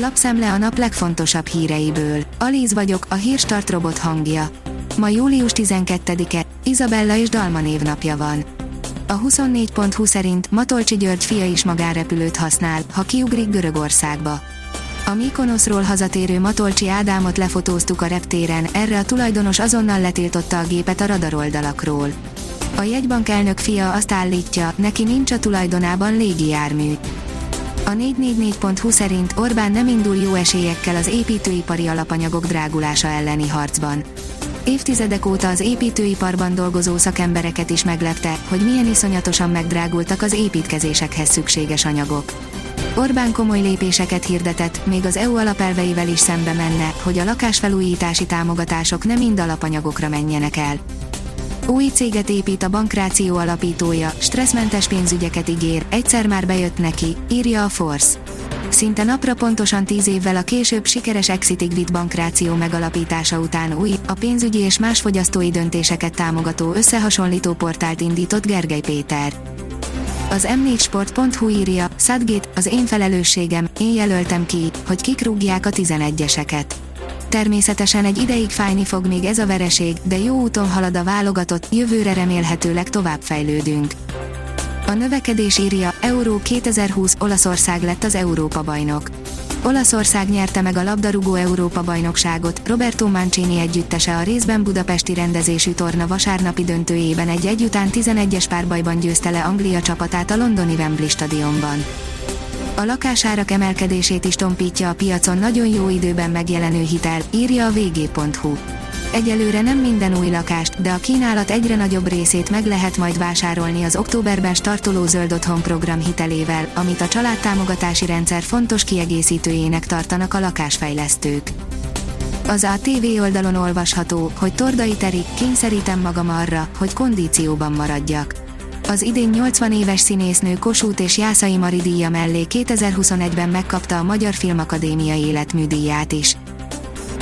Lapszemle a nap legfontosabb híreiből. Alíz vagyok, a hírstart robot hangja. Ma július 12-e, Izabella és Dalma névnapja van. A 24.20 szerint Matolcsi György fia is magánrepülőt használ, ha kiugrik Görögországba. A Mykonoszról hazatérő Matolcsi Ádámot lefotóztuk a reptéren, erre a tulajdonos azonnal letiltotta a gépet a radaroldalakról. A jegybank elnök fia azt állítja, neki nincs a tulajdonában légijármű. A 444.hu szerint Orbán nem indul jó esélyekkel az építőipari alapanyagok drágulása elleni harcban. Évtizedek óta az építőiparban dolgozó szakembereket is meglepte, hogy milyen iszonyatosan megdrágultak az építkezésekhez szükséges anyagok. Orbán komoly lépéseket hirdetett, még az EU alapelveivel is szembe menne, hogy a lakásfelújítási támogatások nem mind alapanyagokra menjenek el. Új céget épít a bankráció alapítója, stresszmentes pénzügyeket ígér, egyszer már bejött neki, írja a Force. Szinte napra pontosan 10 évvel a később sikeres Exitig vitt bankráció megalapítása után új, a pénzügyi és más fogyasztói döntéseket támogató összehasonlító portált indított Gergely Péter. Az m4sport.hu írja, Sadgate, az én felelősségem, én jelöltem ki, hogy kik rúgják a 11-eseket. Természetesen egy ideig fájni fog még ez a vereség, de jó úton halad a válogatott, jövőre remélhetőleg tovább fejlődünk. A növekedés írja, Euró 2020, Olaszország lett az Európa bajnok. Olaszország nyerte meg a labdarúgó Európa bajnokságot, Roberto Mancini együttese a részben budapesti rendezésű torna vasárnapi döntőjében egy egyután 11-es párbajban győzte le Anglia csapatát a londoni Wembley stadionban. A lakásárak emelkedését is tompítja a piacon nagyon jó időben megjelenő hitel, írja a vg.hu. Egyelőre nem minden új lakást, de a kínálat egyre nagyobb részét meg lehet majd vásárolni az októberben startoló Zöld Otthon program hitelével, amit a családtámogatási rendszer fontos kiegészítőjének tartanak a lakásfejlesztők. Az ATV oldalon olvasható, hogy Tordai Teri, kényszerítem magam arra, hogy kondícióban maradjak. Az idén 80 éves színésznő Kossuth és Jászai Mari díja mellé 2021-ben megkapta a Magyar Filmakadémia életműdíját is.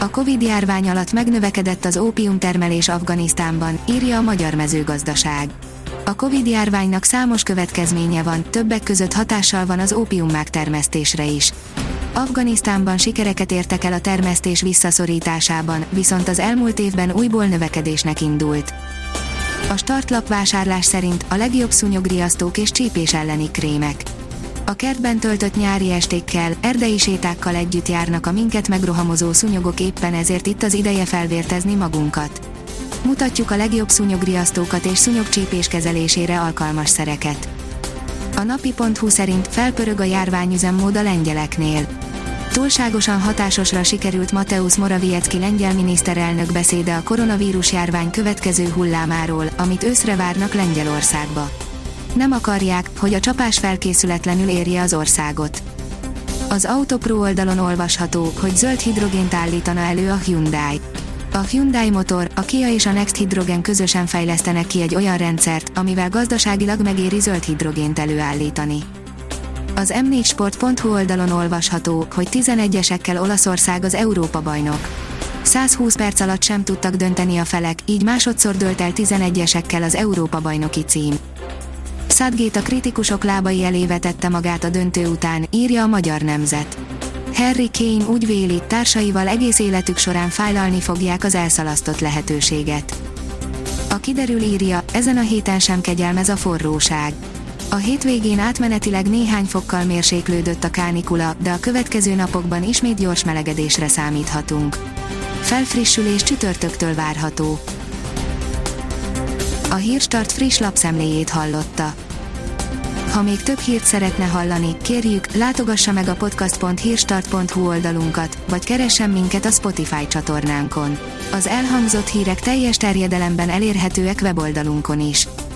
A Covid-járvány alatt megnövekedett az ópiumtermelés Afganisztánban, írja a Magyar Mezőgazdaság. A Covid-járványnak számos következménye van, többek között hatással van az ópiummák termesztésre is. Afganisztánban sikereket értek el a termesztés visszaszorításában, viszont az elmúlt évben újból növekedésnek indult. A startlap vásárlás szerint a legjobb szúnyogriasztók és csípés elleni krémek. A kertben töltött nyári estékkel, erdei sétákkal együtt járnak a minket megrohamozó szúnyogok éppen ezért itt az ideje felvértezni magunkat. Mutatjuk a legjobb szúnyogriasztókat és szúnyogcsípés kezelésére alkalmas szereket. A napi.hu szerint felpörög a járványüzemmód a lengyeleknél. Túlságosan hatásosra sikerült Mateusz Morawiecki lengyel miniszterelnök beszéde a koronavírus járvány következő hullámáról, amit őszre várnak Lengyelországba nem akarják, hogy a csapás felkészületlenül érje az országot. Az Autopro oldalon olvasható, hogy zöld hidrogént állítana elő a Hyundai. A Hyundai motor, a Kia és a Next Hydrogen közösen fejlesztenek ki egy olyan rendszert, amivel gazdaságilag megéri zöld hidrogént előállítani. Az m4sport.hu oldalon olvasható, hogy 11-esekkel Olaszország az Európa bajnok. 120 perc alatt sem tudtak dönteni a felek, így másodszor dölt el 11-esekkel az Európa bajnoki cím. Southgate a kritikusok lábai elé vetette magát a döntő után, írja a Magyar Nemzet. Harry Kane úgy véli, társaival egész életük során fájlalni fogják az elszalasztott lehetőséget. A kiderül írja, ezen a héten sem kegyelmez a forróság. A hétvégén átmenetileg néhány fokkal mérséklődött a kánikula, de a következő napokban ismét gyors melegedésre számíthatunk. Felfrissülés csütörtöktől várható. A Hírstart friss lapszemléjét hallotta. Ha még több hírt szeretne hallani, kérjük, látogassa meg a podcast.hírstart.hu oldalunkat, vagy keressen minket a Spotify csatornánkon. Az elhangzott hírek teljes terjedelemben elérhetőek weboldalunkon is.